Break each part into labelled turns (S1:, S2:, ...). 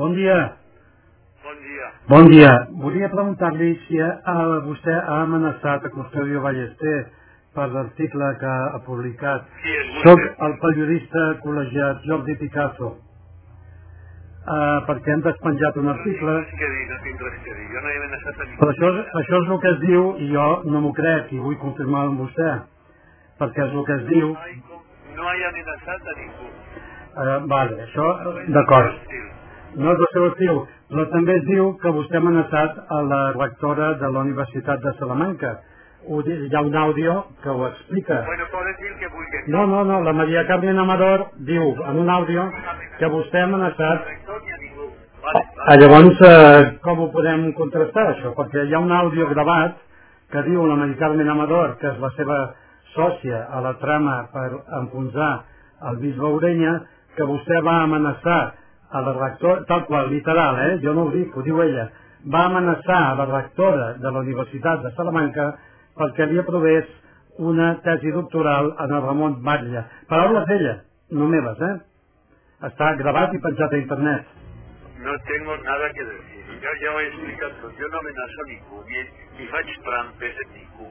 S1: Bon dia.
S2: Bon dia.
S1: Bon dia. Volia preguntar-li si uh, vostè ha amenaçat a Custodio Ballester per l'article que ha publicat.
S2: Vostè?
S1: Soc el periodista col·legiat Jordi Picasso. Uh, perquè hem despenjat un
S2: No
S1: article,
S2: res que dir, no tinc res que dir. Jo no he amenaçat a ningú.
S1: però això, això és el que es diu i jo no m'ho crec i vull confirmar amb vostè, perquè és el que es diu.
S2: No he, no amenaçat a ningú.
S1: Uh, vale, això, d'acord. No és el seu estil, però també es diu que vostè ha amenaçat a la rectora de la Universitat de Salamanca. Ho Hi ha un àudio que ho explica.
S2: Bueno, el que vulguin.
S1: No, no, no, la Maria Carmen Amador diu en un àudio que vostè ha amenaçat... Ah, llavors, eh, com ho podem contrastar, això? Perquè hi ha un àudio gravat que diu la Maria Carmen Amador, que és la seva sòcia a la trama per enfonsar el bisbe Orenya, que vostè va amenaçar a la rectora, tal qual, literal, eh? jo no ho dic, ho diu ella, va amenaçar la rectora de la Universitat de Salamanca perquè li aprovés una tesi doctoral en el Ramon Batlle. Paraules d'ella, no meves, eh? Està gravat i penjat a internet.
S2: No tengo nada que decir. Jo ja ho he explicat. Jo no amenaço ningú, ni, ni faig trampes a ningú.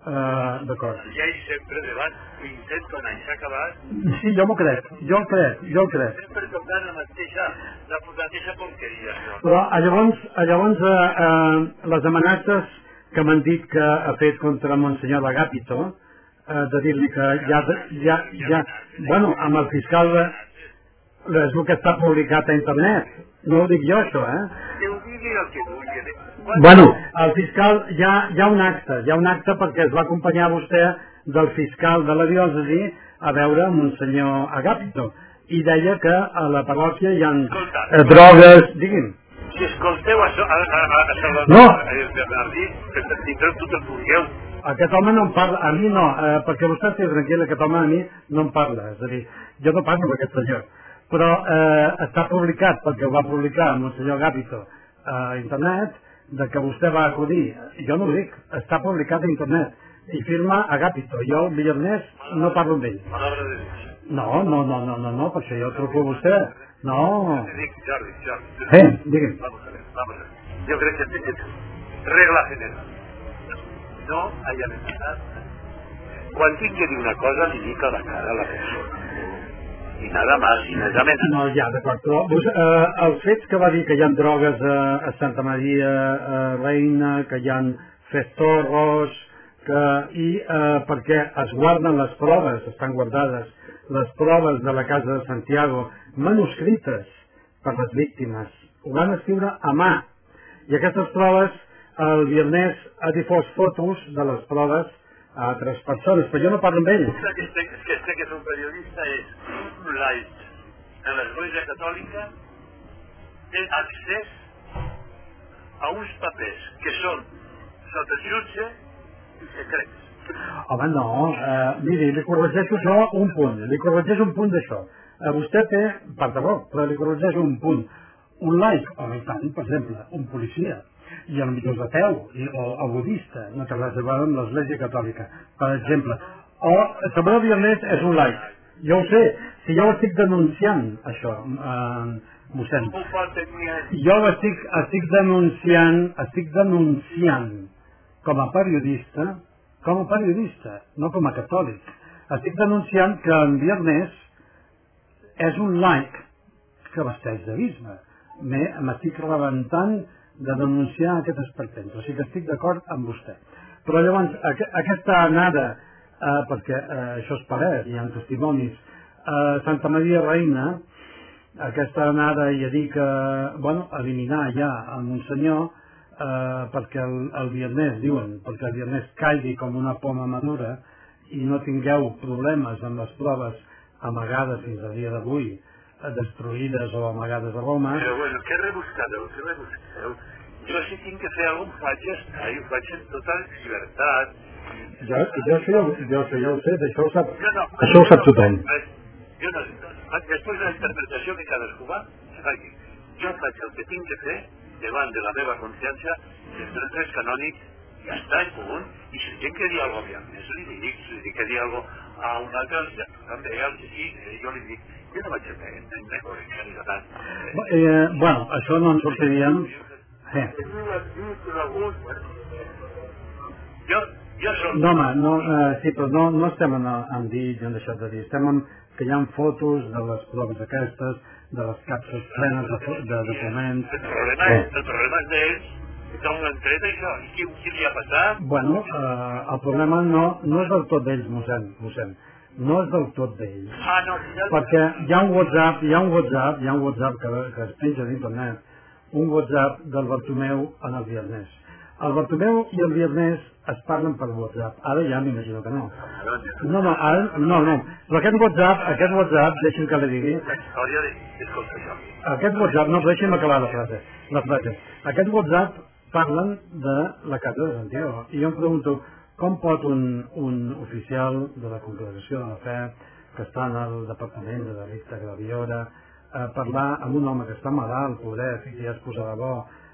S1: Uh, D'acord.
S2: Ha sempre debat, intento anar acabat,
S1: Sí, jo m'ho crec, jo el crec, jo el crec.
S2: sempre tocant la mateixa, la mateixa porqueria. això.
S1: Però a llavors, a llavors uh, uh, les amenaces que m'han dit que ha fet contra Monsenyor Agapito, uh, de dir-li que ja, ja, ja, bueno, amb el fiscal de, és el que està publicat a internet, no ho dic jo això, eh?
S2: Que ho digui el que vulgui. eh?
S1: Bueno, el fiscal, hi ha, hi ha un acte, hi ha un acte perquè es va acompanyar vostè del fiscal de la diòcesi a veure Monsenyor Agapito i deia que a la parròquia hi ha eh, drogues, digui'm,
S2: Si escolteu això, a, a, a, a Salvador
S1: No.
S2: eh, Bernardí, que tindreu tot el que vulgueu.
S1: aquest home no em parla, a mi no, eh, perquè vostè estigui tranquil, aquest home a mi no em parla, és a dir, jo no parlo amb aquest senyor, però eh, està publicat, perquè ho va publicar amb el senyor Agapito a internet, de que vostè va acudir, jo no ho dic, està publicat a internet, i firma Agapito, jo el Villarnès no parlo amb ell. No, no, no, no, no, no, per això jo truco a vostè. No.
S2: Dic, Jordi, Jordi.
S1: Eh, digui'm.
S2: Vamos a ver, vamos a ver. Yo creo que es regla general. No hay amenazat. Quan tinc que dir una cosa, li dic a la cara a la persona. I nada más, i més amenaça.
S1: No, ja, d'acord. Però vos, eh, els fets que va dir que hi ha drogues a, a Santa Maria a Reina, que hi ha festorros, que, i eh, perquè es guarden les proves, estan guardades, les proves de la Casa de Santiago, manuscrites per les víctimes. Ho van escriure a mà. I aquestes proves, el Viernes ha difós fotos de les proves a altres persones, però jo no parlo amb ell.
S2: Que este, que este que és un periodista és laic en l'Església Catòlica té accés a uns papers que són sota jutge i secrets.
S1: Home, no, eh, miri, li corregeixo això un punt, li corregeixo un punt d'això. Eh, vostè té, part de bo, però li corregeixo un punt. Un laic, home, i tant, per exemple, un policia, i el millor és ateu, i, o, o budista, no té res a veure amb l'Església Catòlica, per exemple. O Salvador Vianés és un laic, jo ho sé, si jo ho estic denunciant, això, eh, mossèn,
S2: Ho
S1: jo estic, estic denunciant, estic denunciant com a periodista, com a periodista, no com a catòlic. Estic denunciant que en Viernes és un laic que vesteix de bisbe. Me- M'estic rebentant de denunciar aquest esperpent, o sigui que estic d'acord amb vostè. Però llavors, aqu aquesta anada, eh, perquè eh, això és parer, hi ha testimonis, a Santa Maria Reina, aquesta anada a dir que, bueno, eliminar ja el Monsenyor eh, perquè el, el viernes, diuen, perquè el viernes caigui com una poma madura i no tingueu problemes amb les proves amagades fins a dia d'avui, eh, destruïdes o amagades a Roma.
S2: Però bueno, què rebuscadeu? Què rebuscadeu? Jo si tinc que fer alguna cosa, faig estar, i ho faig en tota llibertat.
S1: Jo, jo, això, ja jo, això ja ho sé, d'això ho sap,
S2: Jo no,
S1: això ho sap tothom.
S2: Jo no, després de la interpretació que cadascú va, faci. Jo faig el que tinc que fer davant de la meva consciència, entre tres canònics, ja està, i punt. I si tinc que dir alguna cosa, més li dic, si tinc que dir alguna cosa a un altre ja, també al sí, i jo li dic, jo no vaig entendre correcció tant.
S1: Eh, bueno, això no en sortiríem...
S2: Jo, jo soc...
S1: No, home, no, eh, sí, però no, no estem en, en dir, no hem deixat de dir, estem en que hi ha fotos de les proves aquestes, de les capses plenes de, de documents...
S2: El problema,
S1: Eh.
S2: és, el problema és d'ells, que han entret això, i qui, qui li ha passat?
S1: Bueno, eh, el problema no, no és del tot d'ells, mossèn, mossèn. No és del tot d'ells.
S2: Ah, no, ja...
S1: Perquè hi ha un WhatsApp, hi ha un WhatsApp, hi ha un WhatsApp que, que es penja d'internet, un WhatsApp del Bartomeu en el Viernes. El Bartomeu i el Viernes es parlen per WhatsApp. Ara ja m'imagino que no. No, no, ara, no, no. Però aquest WhatsApp, aquest WhatsApp, deixi'm que li digui,
S2: de...
S1: Aquest WhatsApp, no, deixi'm acabar la frase. La frase. Aquest WhatsApp parlen de la Casa de Santiago. I jo em pregunto, com pot un, un oficial de la Congregació de la Fe, que està en el Departament de Delicte Graviora, eh, parlar amb un home que està malalt, pobret, i que ja es posarà bo,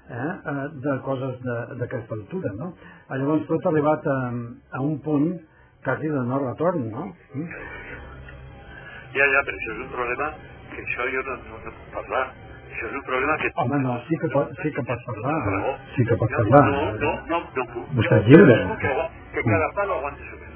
S1: eh, eh, de coses de- d'aquesta altura, no? Eh, Llavors tot ha arribat a, a un punt quasi de no retorn, no? Mm?
S2: Ja, ja, però això és un problema que això jo no, no, no puc parlar. Això és un problema que...
S1: Home, no, sí que, pot, sí que pots parlar. Sí que pots
S2: No,
S1: parlar.
S2: No, no, no, no puc.
S1: Vostè és lliure.
S2: Que, que cada palo aguante su peso.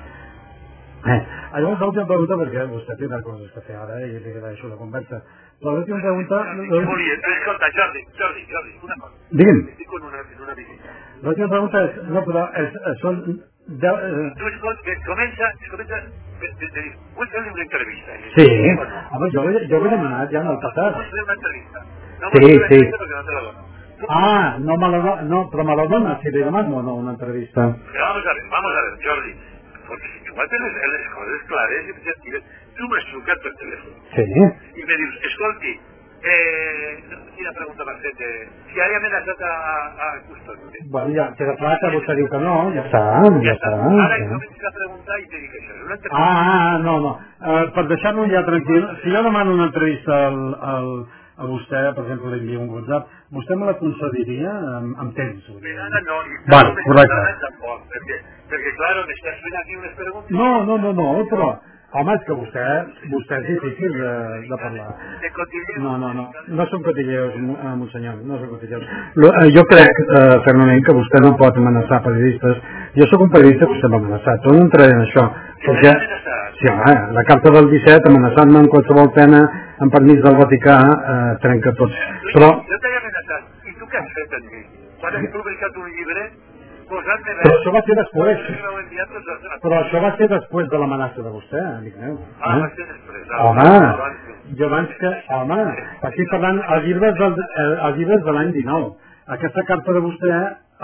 S1: Eh, llavors l'última pregunta, perquè vostè té coses que fer ara i li agraeixo la conversa. Però l'última pregunta...
S2: Què volia? Escolta, Jordi, Jordi, Jordi, una cosa.
S1: Digui'm,
S2: Estic en una, en una visita.
S1: l'última pregunta és... No, però és, eh, són... De, eh,
S2: Tu escolta, comença, comença vull fer una entrevista.
S1: Sí,
S2: "Bueno,
S1: home, jo, jo ho he demanat ja en el passat.
S2: Vull fer una entrevista. No
S1: Sí,
S2: una
S1: sí.
S2: entrevista no la
S1: Ah, no, me la, no, però me la dona si li demano o no una entrevista.
S2: Pero vamos a ver, vamos a ver, Jordi. Porque si tu vas a tener las cosas claras, y pues, y tú me has trucat per teléfono.
S1: Sí,
S2: I me dius, escolti, eh, quina pregunta m'has fet? Eh, si ha amenaçat a, a, a custodi.
S1: bueno, ja queda clar que vostè diu que no, ja està, ja està.
S2: Ara
S1: ja.
S2: comences a preguntar i te dic això. És una
S1: Ah, ah, ah, no, no. Uh, per deixar-lo ja tranquil, si jo demano una entrevista al, al, a vostè, per exemple, li envio un WhatsApp, vostè me la concediria amb, amb temps?
S2: Per ara no, i
S1: Val,
S2: no
S1: correcte.
S2: tampoc, perquè, perquè claro, m'estàs fent aquí unes preguntes
S1: No, no, no, no, però, home, és que vostè, vostè és difícil de, de parlar.
S2: de.
S1: No, no, no, no són cotilleos, mo- eh, monsenyor, no són cotilleos. Lo, eh, jo crec, eh, fermament, que vostè no pot amenaçar periodistes. Jo sóc un periodista que vostè m'ha amenaçat, no entraré en això, perquè... Sí, home, la carta del 17, amenaçant-me amb qualsevol pena, amb permís del Vaticà, eh, trenca tots. Però,
S2: Jo t'he amenaçat. I tu què has fet amb mi? Quan has publicat un llibre,
S1: però això va ser després.
S2: Els...
S1: Però això va ser després de l'amenaça de vostè, amic meu.
S2: Ah, va
S1: Eh?
S2: ser després.
S1: Home,
S2: abans.
S1: jo abans que... Home, estic parlant... El llibre és, del, eh, el llibre és de l'any 19. Aquesta carta de vostè,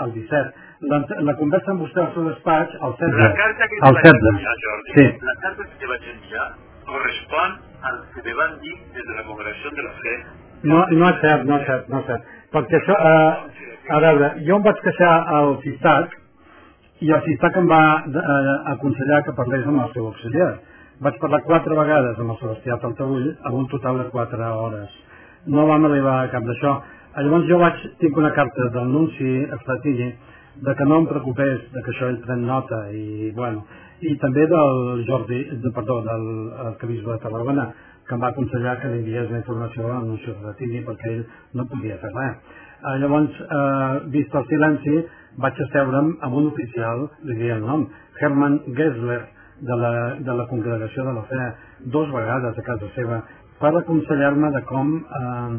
S1: el 17. La, la conversa amb vostè al seu despatx, el 16.
S2: La carta que
S1: el
S2: vaig
S1: 16.
S2: enviar, Jordi,
S1: Sí.
S2: la carta que te vaig enviar correspon al que te van dir des de la Congregació de la Fe.
S1: No, no és cert, no és cert, no és cert. Perquè això, eh, a veure, jo em vaig queixar al CISTAC i el CISTAC em va eh, aconsellar que parlés amb el seu auxiliar. Vaig parlar quatre vegades amb el Sebastià Taltabull, amb un total de quatre hores. No vam arribar a cap d'això. Eh, Llavors jo vaig, tinc una carta del nunci Esfatini de que no em preocupés, de que això ell pren nota i, bueno, i també del Jordi, de, perdó, del arcabisbe de Tarragona, que em va aconsellar que li enviés la informació a l'anunci Ratini perquè ell no podia fer res. Eh, llavors, eh, vist el silenci, vaig asseure'm amb un oficial, li diré el nom, Hermann Gessler, de la, de la Congregació de la Fe, dos vegades a casa seva, per aconsellar-me de com eh,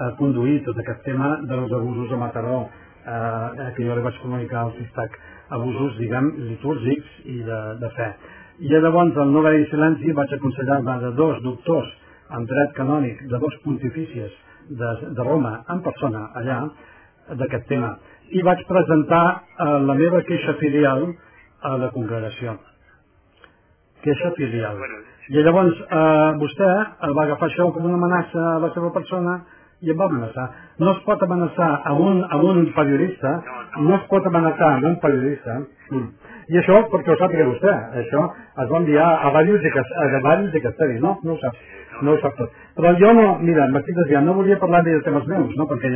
S1: eh, conduir tot aquest tema dels abusos a Mataró, eh, que jo li vaig comunicar al CISTAC, abusos, diguem, litúrgics i de, de fe. I llavors, al no haver silenci, vaig aconsellar-me de dos doctors en dret canònic, de dos pontifícies de, de Roma, en persona, allà, d'aquest tema. I vaig presentar eh, la meva queixa filial a la congregació. Queixa filial. I llavors eh, vostè eh, va agafar això com una amenaça a la seva persona i em va amenaçar. No es pot amenaçar a un, a un periodista, no es pot amenaçar a un periodista, mm. i això perquè ho sàpiga vostè, això es va enviar a diversos a diversos i castells, no? No ho sap, no ho sap tot. Però jo no, mira, m'estic desviant, no volia parlar de temes meus, no? Perquè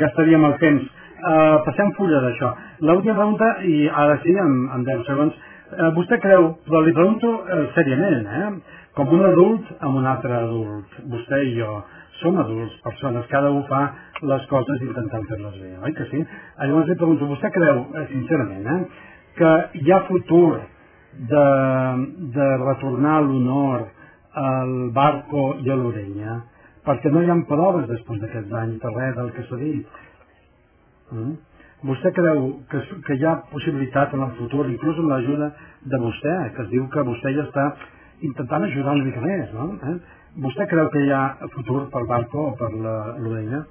S1: gastaríem el temps. Uh, passem fulla d'això. L'última pregunta, i ara sí, en, en 10 segons, eh, vostè creu, però li pregunto eh, seriament, eh? com un adult amb un altre adult, vostè i jo, som adults, persones, cada un fa les coses intentant fer-les bé, oi que sí? Llavors li pregunto, vostè creu, sincerament, eh, que hi ha futur de, de retornar l'honor al Barco i l'Orenya? Perquè no hi ha proves després d'aquest any de res del que s'ha dit. Mm? Vostè creu que, que hi ha possibilitat en el futur, inclús amb l'ajuda de vostè, que es diu que vostè ja està intentant ajudar una mica més, no? Eh? ¿Vostè creu que hi ha futur pel Barco o per l'Udella?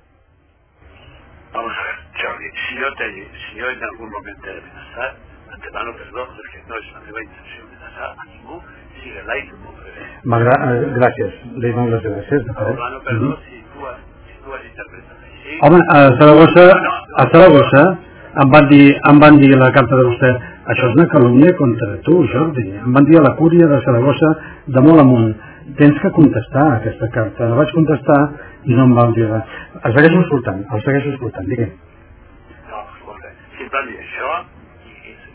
S2: Vamos a ver, Jordi, si yo, te, si yo en algún momento he amenazado, antemano perdó, perquè no és la meva intenció amenaçar a ningú, com ho prevé.
S1: Eh, gràcies, li dono les gràcies.
S2: Antemano perdó si tu has, si tu has interpretat així.
S1: Home, a Saragossa, a Saragossa em van dir, em van dir la carta de vostè, això és una calúmnia contra tu, Jordi. Em van dir a la cúria de Saragossa de molt amunt. Tens que contestar aquesta carta. La vaig contestar i no em van dir res. El segueixo escoltant, el segueixo escoltant, digue'm.
S2: No, escolta, si em van dir això,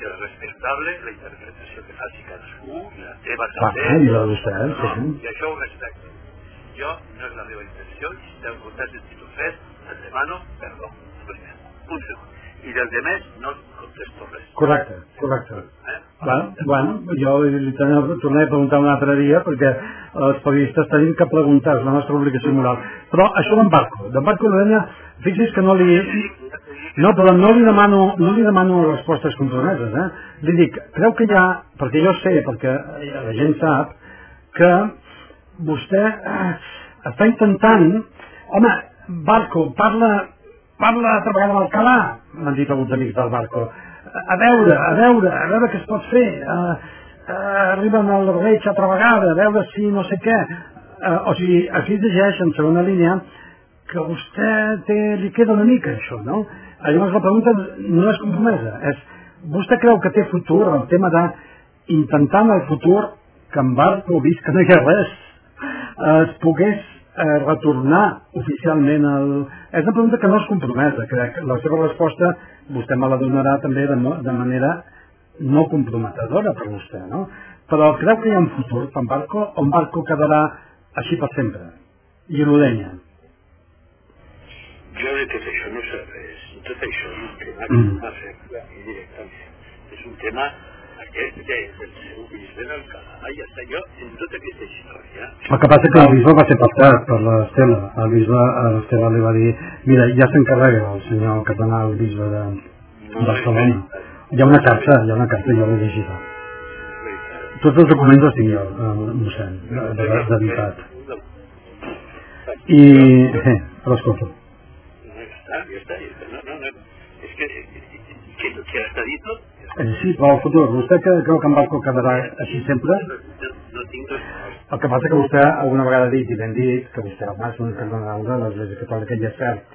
S2: és respectable la interpretació que faci cadascú, i la teva també.
S1: Ah, i la de vostè,
S2: no,
S1: sí.
S2: I això ho respecto. Jo no és la meva intenció, i si t'heu contat el títol fet, et demano perdó. Punt segon. I del demés no contesto res.
S1: Correcte, correcte.
S2: Eh?
S1: Bueno, bueno, jo li tornaré a preguntar un altre dia perquè els periodistes tenim que preguntar, és la nostra obligació moral. Però això d'embarco, d'embarco Lorena, fixi's que no li... No, però no li demano, no li demano respostes compromeses, eh? Li dic, creu que hi ha, perquè jo sé, perquè la gent sap, que vostè eh, està intentant, home, Barco, parla, parla altra vegada amb Alcalà, m'han dit alguns amics del Barco, a veure, a veure, a veure què es pot fer, uh, uh, arriben al reig altra vegada, a veure si no sé què, uh, o sigui, aquí es llegeix en segona línia que vostè té, li queda una mica això, no? Llavors la pregunta no és compromesa, és vostè creu que té futur el tema de intentar en el futur que en Barco, vist que no hi ha res, es pogués eh, retornar oficialment al... És una pregunta que no és compromesa, crec. La seva resposta vostè me la donarà també de, de manera no comprometedora per vostè, no? Però creu que hi ha un futur per en Barco o en Barco quedarà així per sempre? I l'Odenya?
S2: Jo de tot això no sé. Tot això és un tema que
S1: Mm.
S2: m'afecta directament. És un tema aquest del seu bisbe d'Alcalà. I està jo en tota aquesta història.
S1: El que passa que el bisbe va ser pactat per l'Estela. El bisbe, a l'Estela li va dir mira, ja s'encarrega el senyor cardenal bisbe de
S2: No
S1: Barcelona. Hi ha una carta, hi ha una carta, jo l'he llegida.
S2: És veritat.
S1: Tots els documents els tinc jo, eh, mossèn, de, de, de veritat. I... Eh, l'escolto.
S2: Ja està. No, no, no. És que, que, que està dit tot.
S1: Sí, però el futur, vostè que creu que en Barco quedarà així sempre?
S2: No, no tinc resposta.
S1: El que passa que vostè alguna vegada ha dit, i ben dit, que vostè home, és un cardenal de l'Església Catòlica i és cert.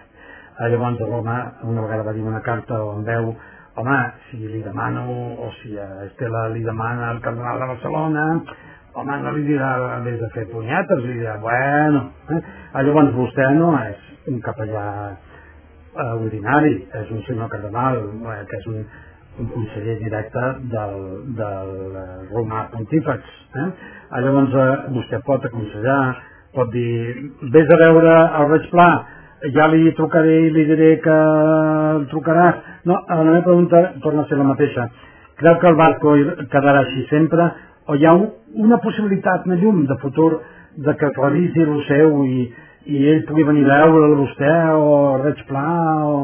S1: Eh, Llavors a Roma una vegada va dir una carta on veu home, si li demano, o si a Estela li demana el cardenal de Barcelona, home, no li dirà des de fer punyetes, li dirà, bueno, eh? Ah, Llavors vostè no és un capellà eh, ordinari, és un senyor cardenal, eh, que és un, un conseller directe del, del eh, romà pontífex. Eh? Ah, Llavors eh, vostè pot aconsellar, pot dir, vés a veure el Reig Pla, ja li trucaré i li diré que el trucaràs. No, la meva pregunta torna a ser la mateixa. Creu que el barco quedarà així sempre o hi ha un, una possibilitat, una llum de futur de que revisi el seu i, i ell pugui venir a veure'l vostè o Reig Pla o...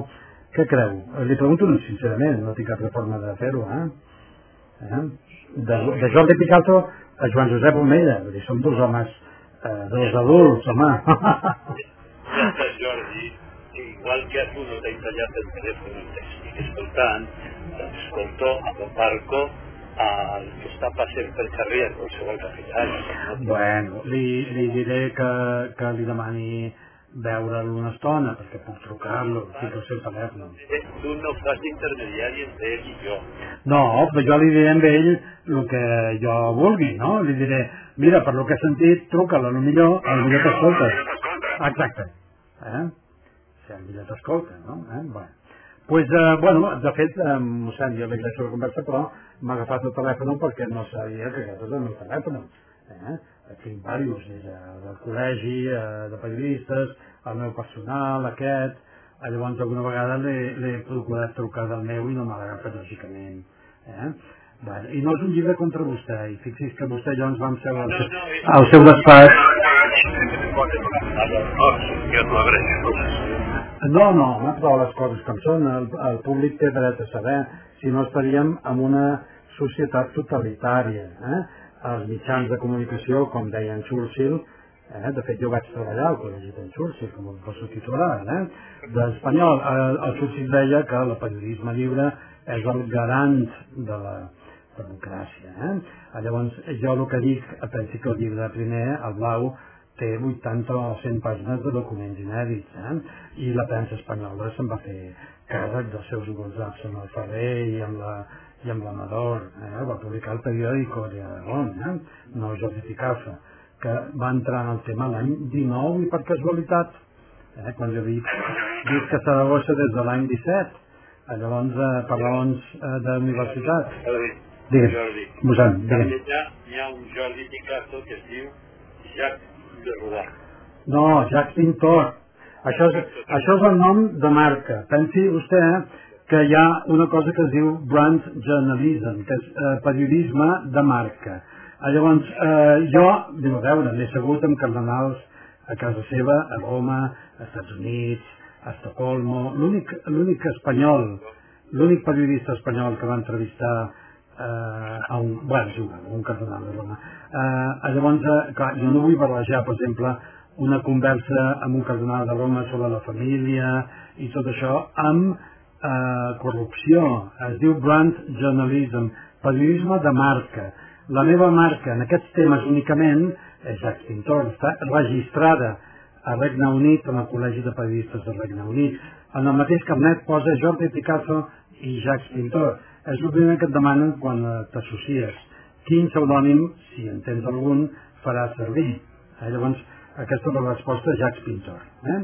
S1: Què creu? Li pregunto sincerament, no tinc cap forma de fer-ho, eh? eh? De, de Jordi Picasso a Joan Josep Omella, vull dir, som dos homes, eh, dos adults, home.
S2: Jordi, igual que tu no t'he tallat el telèfon t'estic escoltant, doncs escolto a Don Que està passant pel carrer a qualsevol. No?
S1: Bueno, li, li diré que, que li demani veure'l una estona, perquè puc trucar-lo, tinc el seu telèfon.
S2: Eh, Tu no fas d'intermediari entre ell i jo.
S1: No, però jo li diré a ell el que jo vulgui, no? Li diré, mira, per lo que he sentit, truca-la, millor, lo millor t'escolta. Exacte. Eh? Si a millor t'escolta, no? Eh? Bueno. Pues, eh, bueno, de fet, eh, mossèn, jo li agraeixo la conversa, però m'ha agafat el telèfon perquè no sabia que aquest és el meu telèfon. Eh? Tinc diversos, des de, del col·legi, eh, de periodistes, el meu personal, aquest, eh, llavors alguna vegada l'he procurat trucar del meu i no m'ha agafat lògicament. Eh? Vale. I no és un llibre contra vostè, i fixi's que vostè i jo ens vam ser al,
S2: No, no,
S1: al seu despatx.
S2: Jo no agraeixo.
S1: No, no, home, però les coses com són, el, el públic té dret a saber, si no estaríem en una societat totalitària. Eh? Els mitjans de comunicació, com deia en Churchill, eh? de fet jo vaig treballar al col·legi d'en Churchill, com el poso titular, eh? d'espanyol. El, el Churchill deia que el periodisme lliure és el garant de la democràcia. Eh? Llavors, jo el que dic, pensi que el llibre primer, el blau, té 80 o 100 pàgines de documents inèdits, eh? i la premsa espanyola se'n va fer càrrec dels seus whatsapps amb el Ferrer i amb la i amb l'Amador, eh? va publicar el periòdico de Aragón, eh? no Jordi Picasso, que va entrar en el tema l'any 19 i per casualitat, eh? quan jo dic, dic que Saragossa des de l'any 17, eh, llavors eh, per raons eh, d'universitat. Digues,
S2: Jordi.
S1: mossèn,
S2: També
S1: digues.
S2: hi ha un Jordi Picasso que es diu Jacques de Rodà.
S1: No, Jacques Pintor. Això és, això és el nom de marca. Pensi vostè que hi ha una cosa que es diu brand journalism, que és eh, periodisme de marca. Ah, llavors, eh, jo, a veure, m'he segut amb cardenals a casa seva, a Roma, als Estats Units, a Estocolmo, l'únic espanyol, l'únic periodista espanyol que va entrevistar eh, un, bueno, igual, un cardenal de Roma. Eh, llavors, eh, clar, jo no vull barrejar, per exemple, una conversa amb un cardenal de Roma sobre la família i tot això amb eh, corrupció. Es diu brand journalism, periodisme de marca. La meva marca en aquests temes únicament és Pintor, està registrada a Regne Unit, en el Col·legi de Periodistes del Regne Unit. En el mateix carnet posa Jordi Picasso i Jacques Pintor. És el primer que et demanen quan eh, t'associes. Quin pseudònim, si en tens algun, farà servir. Eh, llavors, aquesta és la resposta Jacques Pintor. Eh?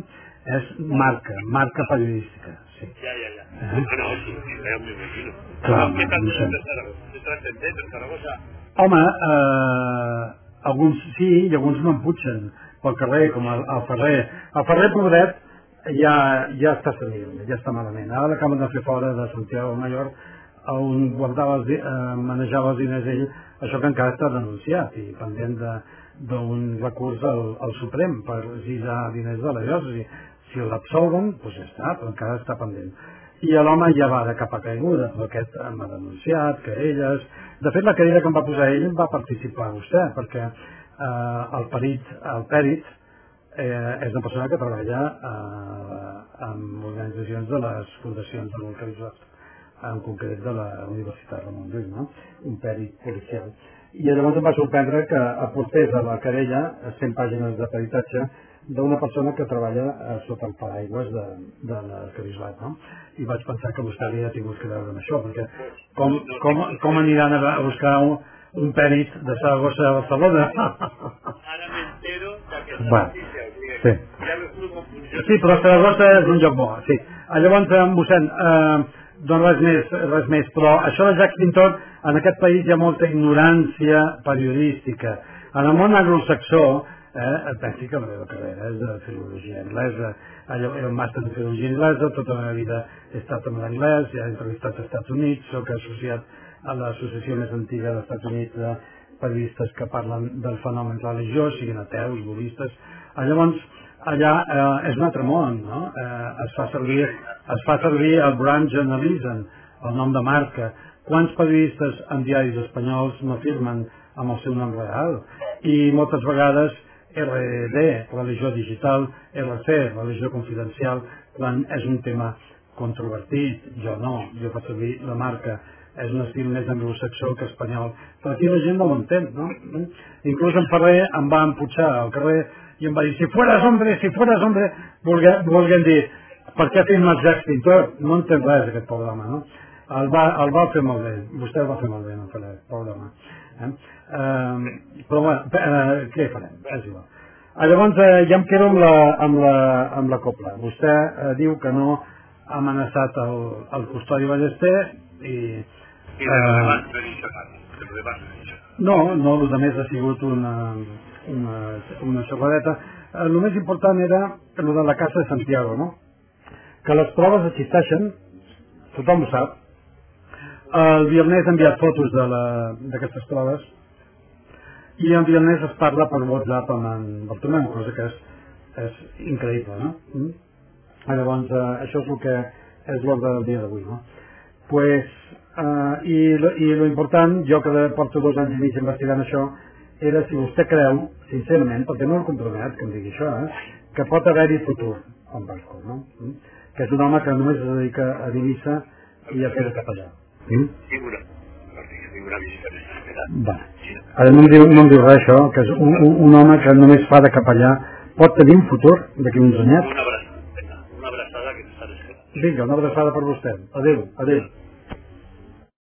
S1: És marca, marca periodística. Sí.
S2: Ya, ya, ya.
S1: Ajá.
S2: Ah, no, sí, sí, ya me imagino.
S1: Claro,
S2: ¿Qué tal
S1: no sé.
S2: de en Zaragoza?
S1: Home, eh, alguns sí i alguns no em putxen pel carrer, com el, el Ferrer. El Ferrer, pobret, ja, ja està senil, ja està malament. Ara l'acaben de fer fora de Santiago Mayor, on guardava eh, manejava els diners ell, això que encara està denunciat i pendent de- d'un recurs al, al Suprem per exigir diners de la diòcesi. Si l'absolven, doncs ja està, però encara està pendent. I l'home ja va de capa caiguda, però aquest m'ha denunciat, querelles... De fet, la querella que em va posar ell va participar vostè, perquè eh, el perit, el pèrit eh, és una persona que treballa eh, amb organitzacions de les fundacions de l'Organització en concret de la Universitat Ramon Llull, no? un pèrit policial. I llavors em va sorprendre que aportés a la querella 100 pàgines de peritatge d'una persona que treballa eh, sota el paraigües de, de l'arcabisbat, no? I vaig pensar que vostè havia tingut que veure amb això, perquè com, com, com aniran a, buscar un, un pèrit de Saragossa a Barcelona?
S2: Ahora me entero de que porque
S1: sí. Sí, però Saragossa és un lloc bo, sí. Ah, Llavors, eh, mossèn, eh, doncs res més, res més, però això de Jacques Pintor, en aquest país hi ha molta ignorància periodística. En el món anglosaxó, eh, pensi que la meva carrera és de filologia anglesa, allò, era un màster de filologia anglesa, tota la meva vida he estat amb l'anglès, he entrevistat als Estats Units, sóc associat a l'associació més antiga dels Estats Units de periodistes que parlen del fenomen religiós, siguin ateus, budistes. Ah, Llavors, allà eh, és un altre món, no? Eh, es, fa servir, es fa servir el brand journalism, el nom de marca. Quants periodistes en diaris espanyols no firmen amb el seu nom real? I moltes vegades RD, religió digital, RC, religió confidencial, quan és un tema controvertit, jo no, jo faig servir la marca, és un estil més anglosaxó que espanyol, però aquí la gent no ho entén, no? Inclús en Ferrer em va emputxar al carrer i em va dir, si fueras hombre, si fueras hombre, volguem dir, per què Jacques Pintor? No entén res aquest pobre home, no? El va, el va fer molt bé, vostè el va fer molt bé, no Ferrer, pobre home. Eh? Eh, però bueno, eh, què farem? És igual. Ah, llavors eh, ja em quedo amb la, amb la, amb la copla. Vostè eh, diu que no ha amenaçat el, el custodi Ballester i...
S2: I de demás no. De no
S1: el que més ha sigut una, una, una xocodeta. Eh, el més important era el de la Casa de Santiago, no? Que les proves existeixen, tothom ho sap. El Viernes ha enviat fotos de la- d'aquestes proves i el Viernes es parla per WhatsApp amb en Bartomeu, cosa que és, és increïble, no? Mm? Llavors, eh, això és el que és l'ordre del dia d'avui, no? Pues, eh, i, lo- i lo important, jo que porto dos anys i mig investigant això, era si vostè creu, sincerament, perquè no el compromet que em digui això, eh, que pot haver-hi futur amb Vasco, no? Mm? Que és un home que només es dedica a Divisa i a fer de capellà. Mm?
S2: Ninguna visita desesperada.
S1: Va. Ara no em diu, no em diu res això, que és un, un, un home que només fa de capellà, pot tenir un futur d'aquí uns anyets?
S2: Una abraçada. Una abraçada que esperant.
S1: Vinga, una abraçada per vostè. Adéu, adéu.